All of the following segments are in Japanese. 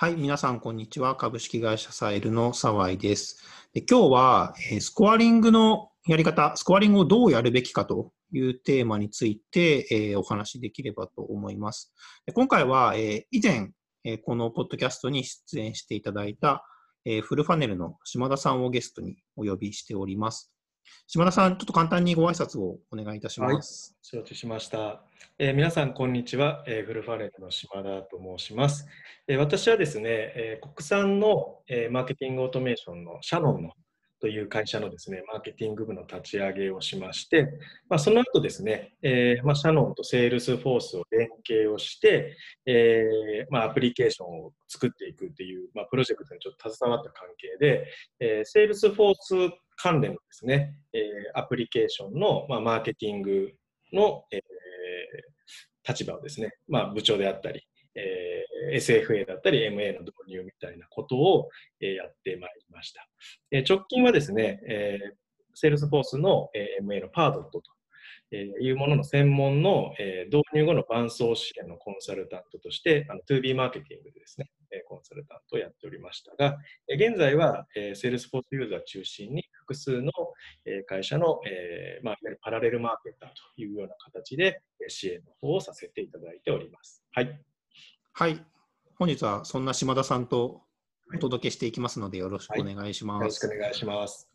はい、皆さん、こんにちは。株式会社サイルの沢井です。で今日は、えスコアリングのやり方、スコアリングをどうやるべきかというテーマについて、えーお話しできればと思います。で今回は、えー以前、えーこのポッドキャストに出演していただいた、えフルファネルの島田さんをゲストにお呼びしております。島田さん、ちょっと簡単にご挨拶をお願いいたします。承知しました。えー皆さん、こんにちは。えーフルファレルの島田と申します。えー私はですね、えー国産の、えーマーケティングオートメーションのシャノンのという会社のですね、マーケティング部の立ち上げをしまして、まあ、その後ですね、えーまあ、シャノンと Salesforce を連携をして、えーまあ、アプリケーションを作っていくっていう、まあ、プロジェクトにちょっと携わった関係で、えー、 Salesforce 関連のですね、えーアプリケーションの、まあ、マーケティングの、えー立場をですね、まあ、部長であったり、SFA だったり MA の導入みたいなことを、やってまいりました。直近はですね、え、 Salesforce の、MA の Pardot というものの専門の、導入後の伴走支援のコンサルタントとして、2B マーケティングでですね、コンサルタントをやっておりましたが、現在は、え、 Salesforce ユーザー中心に複数の、会社の、まあ、いわゆるパラレルマーケターというような形で支援の方をさせていただいております。はい。はい。本日はそんな島田さんとお届けしていきますので、よろしくお願いしよます。ろしくお願いします。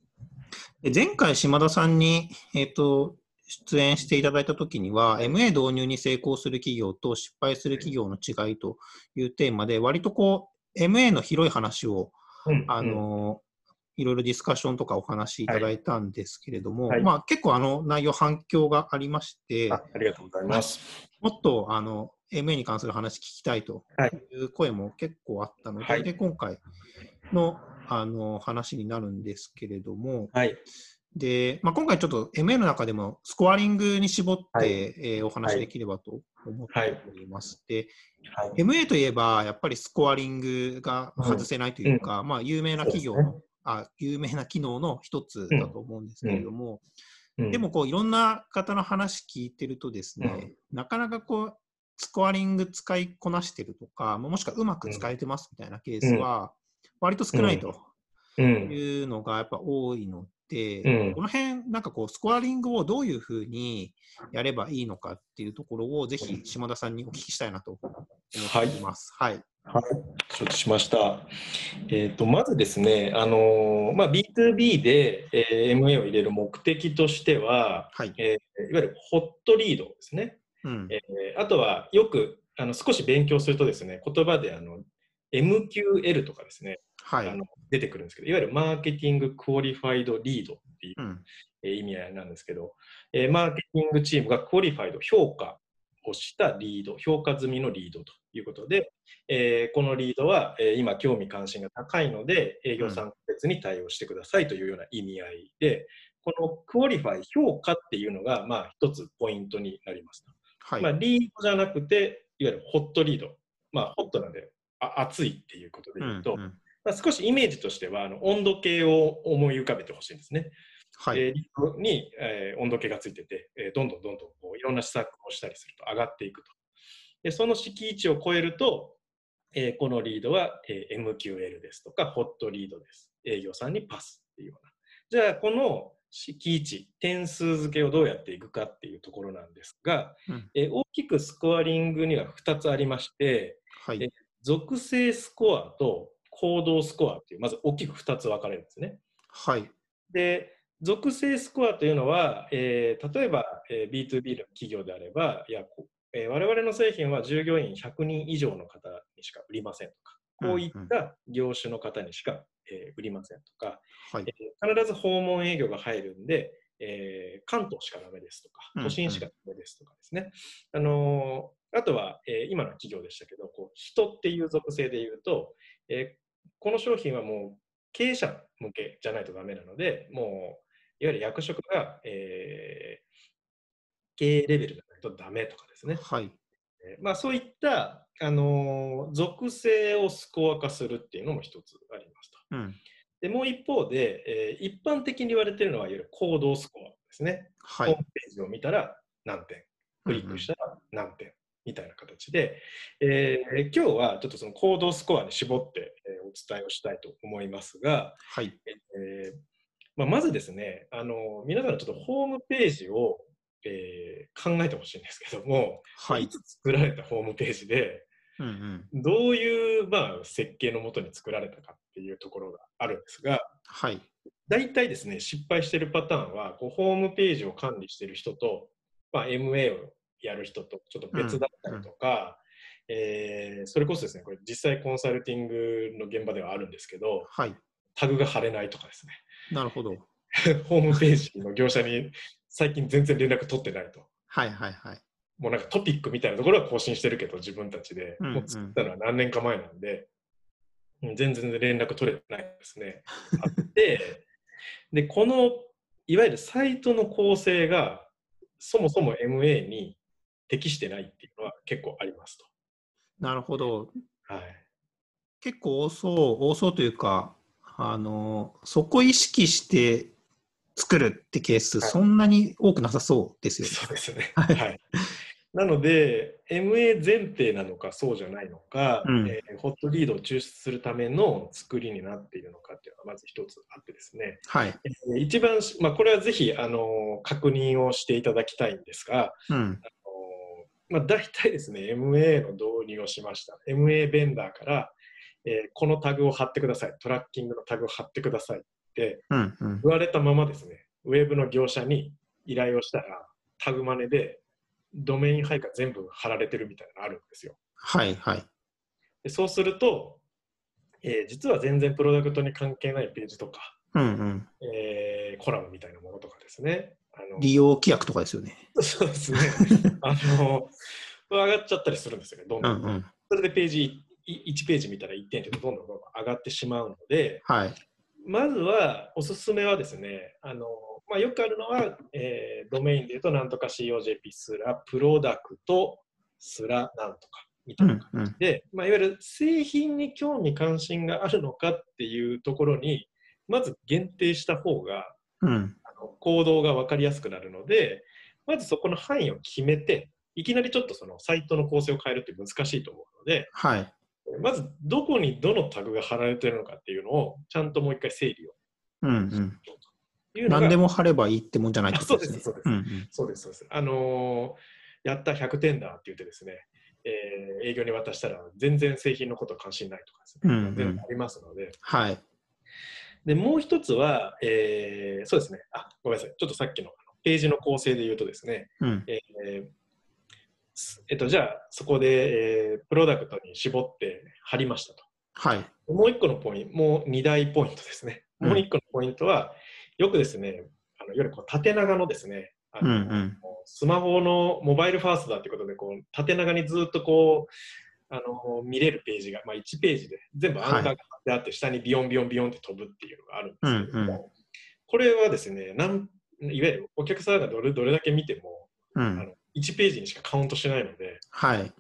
で前回、島田さんに、えっと出演していただいたときには、MA 導入に成功する企業と失敗する企業の違いというテーマで、割とこう、MA の広い話を、うんあのいろいろディスカッションとかお話しいただいたんですけれども、はいまあ、結構あの内容、反響がありまして、あありがとうございます。もっとあの MA に関する話聞きたいという声も結構あったので、はいで今回のあの話になるんですけれども、はい。でまあ、今回ちょっと MA の中でもスコアリングに絞って、はいえーお話できればと思っております。ではい。MA といえばやっぱりスコアリングが外せないというか、まあ、有名な企業の、そうですあ有名な機能の一つだと思うんですけれども、うんでもこういろんな方の話聞いてるとですね、なかなかこうスコアリング使いこなしてるとか、もしくはうまく使えてますみたいなケースは割と少ないとうん。いうのがやっぱ多いので、うんこの辺なんかこうスコアリングをどういうふうにやればいいのかっていうところをぜひ島田さんにお聞きしたいなと思っています。はい。はい、承知しました。えー、とまずですね、あのーまあ、B2B で、えー MA を入れる目的としては、はい。えーいわゆるホットリードですね。うん。えーあとはよくあの少し勉強するとですね、言葉であの MQL とかですね、はいあ。の出てくるんですけど、いわゆるマーケティングクオリファイドリードっていううん。えー意味合いなんですけど、えーマーケティングチームが Qualified、評価をしたリード、評価済みのリードということで、えーこのリードは、えー今、興味関心が高いので、営業さん別に対応してくださいというような意味合いで、この Qualify、評価っていうのが、まあ、一つポイントになります。はい。まあ、リードじゃなくて、いわゆるホットリード、まあ、ホットなんで、あ熱いっていうことで言うと、うんうんまあ、少しイメージとしてはあの温度計を思い浮かべてほしいんですね。はい。えーリードに、えー温度計がついてて、えーどんどんどんどんこういろんな施策をしたりすると上がっていくと。でその敷地を超えると、えーこのリードは、えー MQL ですとか、ホットリードです。営業さんにパスっていうような。じゃあ、この敷地、点数付けをどうやっていくかっていうところなんですが、うんえー大きくスコアリングには2つありまして、はいえ。属性スコアと行動スコアっていう、まず大きく2つ分かれるんですね。はい。で、属性スコアというのは、えー例えば、えー B2B の企業であれば、いや、こえー我々の製品は従業員100人以上の方にしか売りませんとか、こういった業種の方にしか、えー売りませんとか、はい。えー必ず訪問営業が入るんで、えー関東しかダメですとかうん、都心しかダメですとかですね。あのーあとは、えー今の企業でしたけど、こう人っていう属性で言うと、えーこの商品はもう経営者向けじゃないとダメなので、もういわゆる役職が、えー経営レベルじゃないとダメとかですね。はい。えーまあ、そういった、あのー属性をスコア化するっていうのも一つありますと。うん。でもう一方で、えー一般的に言われているのは、いわゆる行動スコアですね。はいホーム。ページを見たら何点、クリックしたら何点、みたいな形で、えー今日はちょっとその行動スコアに絞って、えーお伝えをしたいと思いますが、はい。えーまあ、まずですね、あの皆さんのちょっとホームページを、えー考えてほしいんですけども、はいい。つ作られたホームページで、うんうん。どういう、まあ、設計のもとに作られたかっていうところがあるんですが、はい。大体ですね、失敗してるパターンは、こうホームページを管理してる人と、まあ、MA をやる人とちょっと別だったりとか、えーそれこそですね、これ実際コンサルティングの現場ではあるんですけど、はい。タグが貼れないとかですね、なるほど。ホームページの業者に最近全然連絡取ってないと。はいはいはい。もうなんかトピックみたいなところは更新してるけど、自分たちで、うんうんもう作ったのは何年か前なんで、うん全然連絡取れてないですね。あって、で、この、いわゆるサイトの構成が、そもそも MA に適してないっていうのは結構ありますと。なるほど。はい。結構多そう、多そうというか、あの、そこ意識して作るってケース、はいそんなに多くなさそうですよね。そうですね。はいはい。なので、MA 前提なのかそうじゃないのか、うんえーホットリードを抽出するための作りになっているのかっていうのがまず一つあってですね、はい。えー一番し、まあ、これはぜひ、あのー確認をしていただきたいんですが、うん。あのーまあ、大体ですね、MA の導入をしました。MA ベンダーから、えーこのタグを貼ってください、トラッキングのタグを貼ってくださいうん。うん。言われたままですね、ウェブの業者に依頼をしたら、タグマネでドメイン配下全部貼られてるみたいなのあるんですよ。はいはい。でそうすると、えー実は全然プロダクトに関係ないページとか、うんうん。えーコラムみたいなものとかですね。あの利用規約とかですよね。そうですね。あの、上がっちゃったりするんですよね、どんどん。うんうん。それでページ、い1ページ見たら1点ってどんどんどんどん上がってしまうので、はい。まずはおすすめはですね、あのまあ、よくあるのは、えードメインで言うと、なんとか COJP すら、プロダクトすらなんとかみたういなんうん。で、まあ、いわゆる製品に興味関心があるのかっていうところに、まず限定した方がうん。あの行動が分かりやすくなるので、まずそこの範囲を決めて、いきなりちょっとそのサイトの構成を変えるって難しいと思うので、はい。まずどこにどのタグが貼られているのかっていうのをちゃんともう一回整理をうんうん。いう何でも貼ればいいってもんじゃないですね。あそうですそうですんうん。そうです、そうです。あのーやった100点だって言ってですね、えー営業に渡したら全然製品のこと関心ないとかですね、うんうん全然ありますので、はい。で、もう一つは、えーそうですね、あ、ごめんなさい、ちょっとさっきのページの構成で言うとですね、うん。えーすえっと、じゃあ、そこで、えープロダクトに絞って貼りましたと。はい。もう一個のポイント、もう二大ポイントですね。うんもう一個のポイントは、よくですね、あのいわゆるこう縦長のですね、あうんのうん。スマホのモバイルファーストだということで、こう縦長にずっとこうあの見れるページが、まあ、1ページで全部アンカーが貼ってあって、下にビヨンビヨンビヨンって飛ぶっていうのがあるんですけども、うんうんこれはですねなん、いわゆるお客さんがどれどれだけ見ても、あうん。の1ページにしかカウントしないので、はい。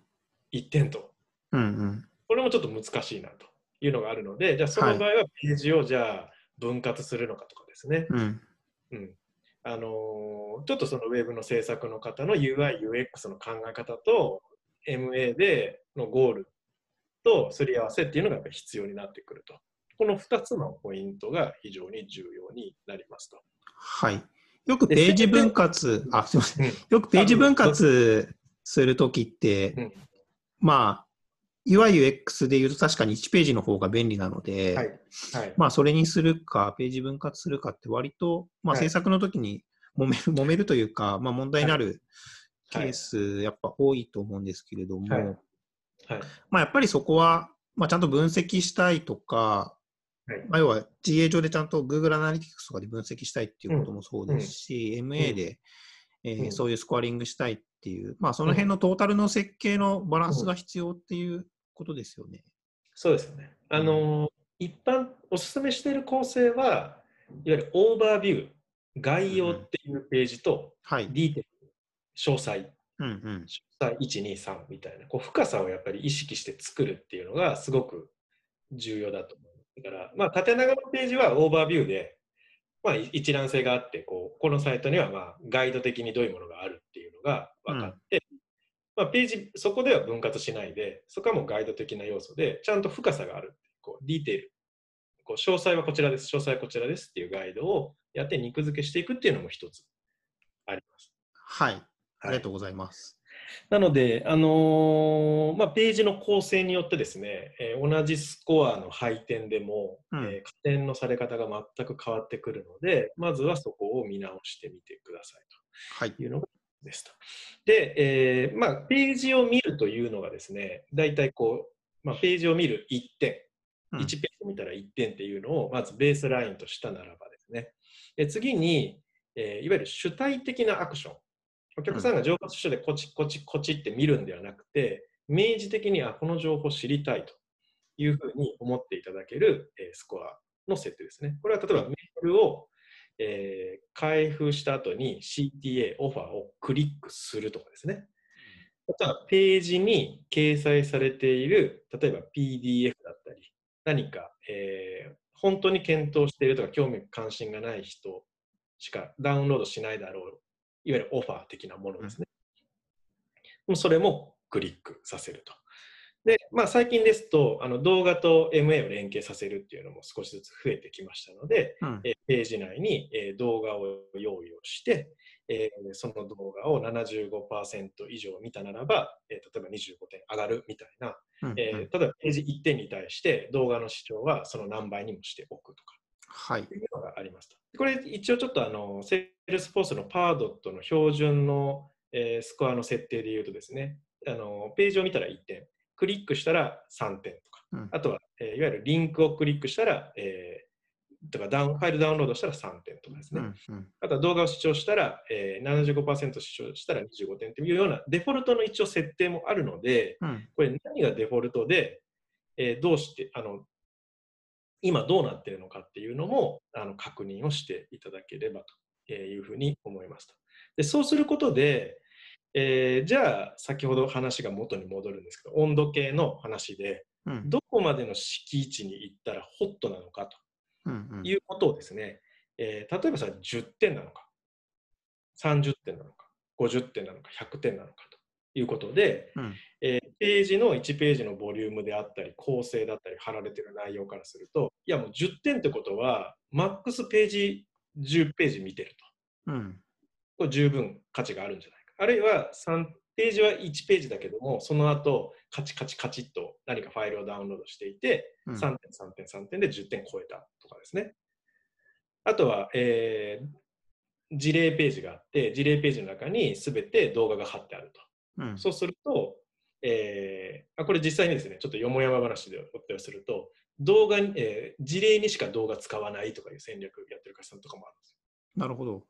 1点と。うんうん。これもちょっと難しいなというのがあるので、じゃあその場合はページをじゃあ分割するのかとかですね。うん。うんあのーちょっとそのウェブの制作の方の UI、UX の考え方と MA でのゴールとすり合わせっていうのがやっぱり必要になってくると。この2つのポイントが非常に重要になりますと。はい。よくページ分割、あ、すみません。うんよくページ分割するときって、うんまあ、UIUX で言うと確かに1ページの方が便利なので、はい。はい。まあ、それにするか、ページ分割するかって割と、まあ、はい制作の時に揉める、揉めるというか、まあ、問題になるケはいース、やっぱ多いと思うんですけれども、はいはい。まあ、やっぱりそこは、まあ、ちゃんと分析したいとか、はいまあ、要は GA 上でちゃんと Google Analytics とかで分析したいっていうこともそうですし、MA で、えーうんそういうスコアリングしたいっていう、まあ、その辺のトータルの設計のバランスが必要っていうことですよね。そうですよね。あのー一般おすすめしている構成は、いわゆるオーバービュー、概要っていうページと、はい。ディーテール、詳細、うんうん。詳細1、2、3みたいな、こう深さをやっぱり意識して作るっていうのがすごく重要だと思う。だから、まあ、縦長のページはオーバービューで、まあ、一覧性があってこう、このサイトにはまあガイド的にどういうものがあるっていうのが分かって、まあ、ページ、そこでは分割しないで、そこはもうガイド的な要素で、ちゃんと深さがある。こうディテール。こう詳細はこちらです、詳細はこちらですっていうガイドをやって肉付けしていくっていうのも一つあります。はい。ありがとうございます。なので、あのー、まあ、ページの構成によってですね、えー、同じスコアの配点でも、うん、えー、加点のされ方が全く変わってくるので、まずはそこを見直してみてくださいと。い。うのがですと。で、えーまあ、ページを見るというのがですね、大体こう、まあ、ページを見る1点、1ページ見たら1点っていうのを、まずベースラインとしたならばですね、で次に、えー、いわゆる主体的なアクション。お客さんが情報書でこちこちこちって見るんではなくて、明示的にあこの情報を知りたいというふうに思っていただける、えー、スコアの設定ですね。これは例えばメールを、えー、開封した後に CTA、オファーをクリックするとかですね。あとはページに掲載されている、例えば PDF だったり、何か、えー、本当に検討しているとか興味関心がない人しかダウンロードしないだろういわゆるオファー的なものですね。うん、それもクリックさせると。で、まあ、最近ですとあの動画と MA を連携させるっていうのも少しずつ増えてきましたので、うん、えページ内に、え動画を用意をして、えー、その動画を75%以上見たならば、えー、例えば25点上がるみたいな、うんうん、えー、例えばページ1点に対して動画の視聴はその何倍にもしておくとか、はい、というのがありますと。これ一応ちょっとあの Salesforce の Pardot の標準の、えー、スコアの設定でいうとですねあのページを見たら1点クリックしたら3点とか、うん、あとは、えー、いわゆるリンクをクリックしたら、えー、とかダウンファイルダウンロードしたら3点とかですね、うんうん、あとは動画を視聴したら、えー、75%視聴したら25点というようなデフォルトの一応設定もあるので、うん、これ何がデフォルトで、えー、どうしてあの今どうなっているのかっていうのもあの確認をしていただければというふうに思いますと。でそうすることで、えー、じゃあ先ほど話が元に戻るんですけど温度計の話で、うん、どこまでの敷地に行ったらホットなのかということをですね、うんうん、えー、例えばさ10点なのか30点なのか50点なのか100点なのかということで、うん、えー、ページの1ページのボリュームであったり構成だったり貼られてる内容からするといやもう10点ってことはマックスページ10ページ見てると、うん、これ十分価値があるんじゃないか。あるいは3ページは1ページだけどもその後カチカチカチっと何かファイルをダウンロードしていて、うん、3点3点3点で10点超えたとかですね。あとは、えー、事例ページがあって事例ページの中に全て動画が貼ってあるとうん、そうすると、えー、これ実際にですね、ちょっとよもやま話でお伝えすると、動画に、えー、事例にしか動画使わないとかいう戦略やってる会社さんとかもあるんですよ。なるほど。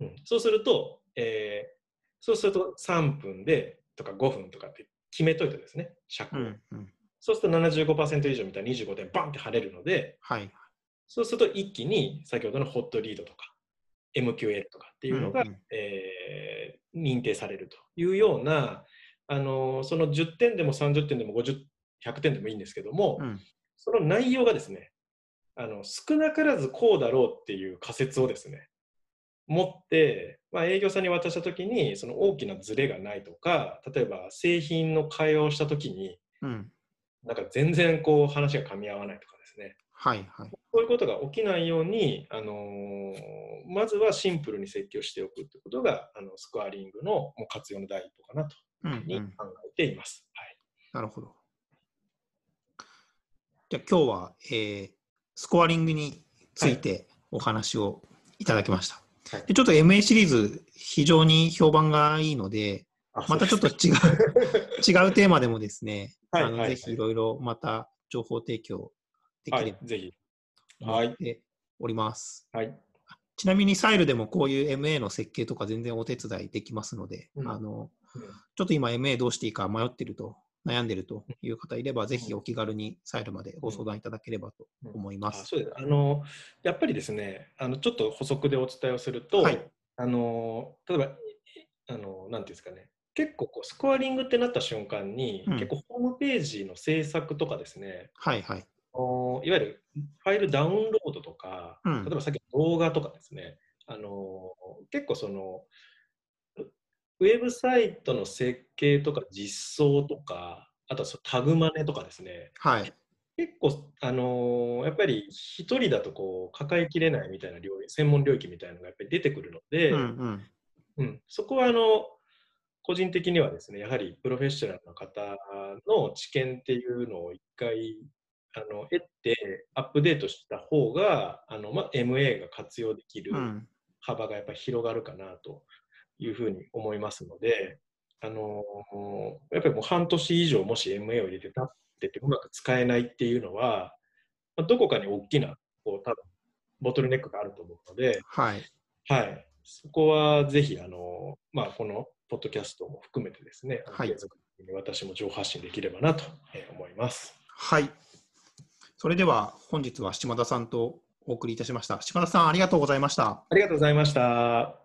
うん、そうすると、えー、そうすると3分でとか5分とかって決めといてですね、尺を。うんうん、そうすると75%以上見たら25点バンって貼れるので、はい、そうすると一気に先ほどのホットリードとか MQL とかっていうのが、うんうん、えー、認定されるというような、あのその10点でも30点でも50、100点でもいいんですけども、うん、その内容がですねあの少なからずこうだろうっていう仮説をですね持って、まあ、営業さんに渡した時にその大きなズレがないとか例えば製品の会話をした時に、うん、なんか全然こう話が噛み合わないとかはいはい、そういうことが起きないように、あのー、まずはシンプルに設計をしておくということがあのスコアリングのもう活用の第一歩かなとに考えています。はい、なるほど。じゃあ今日は、えー、スコアリングについてお話をいただきました。はい、でちょっと MA シリーズ非常に評判がいいので、またちょっと違う 違うテーマでもですね、はい、あの、ぜひいろいろまた情報提供できれば、ぜひ。はい。ております。はい。ちなみにサイルでもこういう MA の設計とか全然お手伝いできますので、うん、あの、うん、ちょっと今 MA どうしていいか迷ってると、悩んでるという方いれば、ぜひお気軽にサイルまでご相談いただければと思います。うです。あのやっぱりですねあの、ちょっと補足でお伝えをすると、はい、あの例えば、あのなんていうんですかね、結構こうスコアリングってなった瞬間に、うん、結構ホームページの制作とかですね、はいはい、いわゆるファイルダウンロードとか、うん、例えばさっきの動画とかですね、あの結構そのウェブサイトの設計とか実装とか、あとはそのタグマネとかですね、はい。結構、あのーやっぱり一人だとこう抱えきれないみたいな領域、専門領域みたいなのがやっぱり出てくるので、うんうん。うん、そこはあの個人的にはですね、やはりプロフェッショナルの方の知見っていうのを一回あの得てアップデートした方があの、まあ、MA が活用できるうん。幅がやっぱり広がるかなというふうに思いますので、あのやっぱりもう半年以上もし MA を入れてたっててうまく使えないっていうのは、まあ、どこかに大きなこう多分ボトルネックがあると思うので、はい。はい、そこはぜひあの、まあ、このポッドキャストも含めてですね、はい継続的に私も情報発信できればなとえー思います。はい。それでは本日は島田さんとお送りいたしました。島田さん、ありがとうございました。ありがとうございました。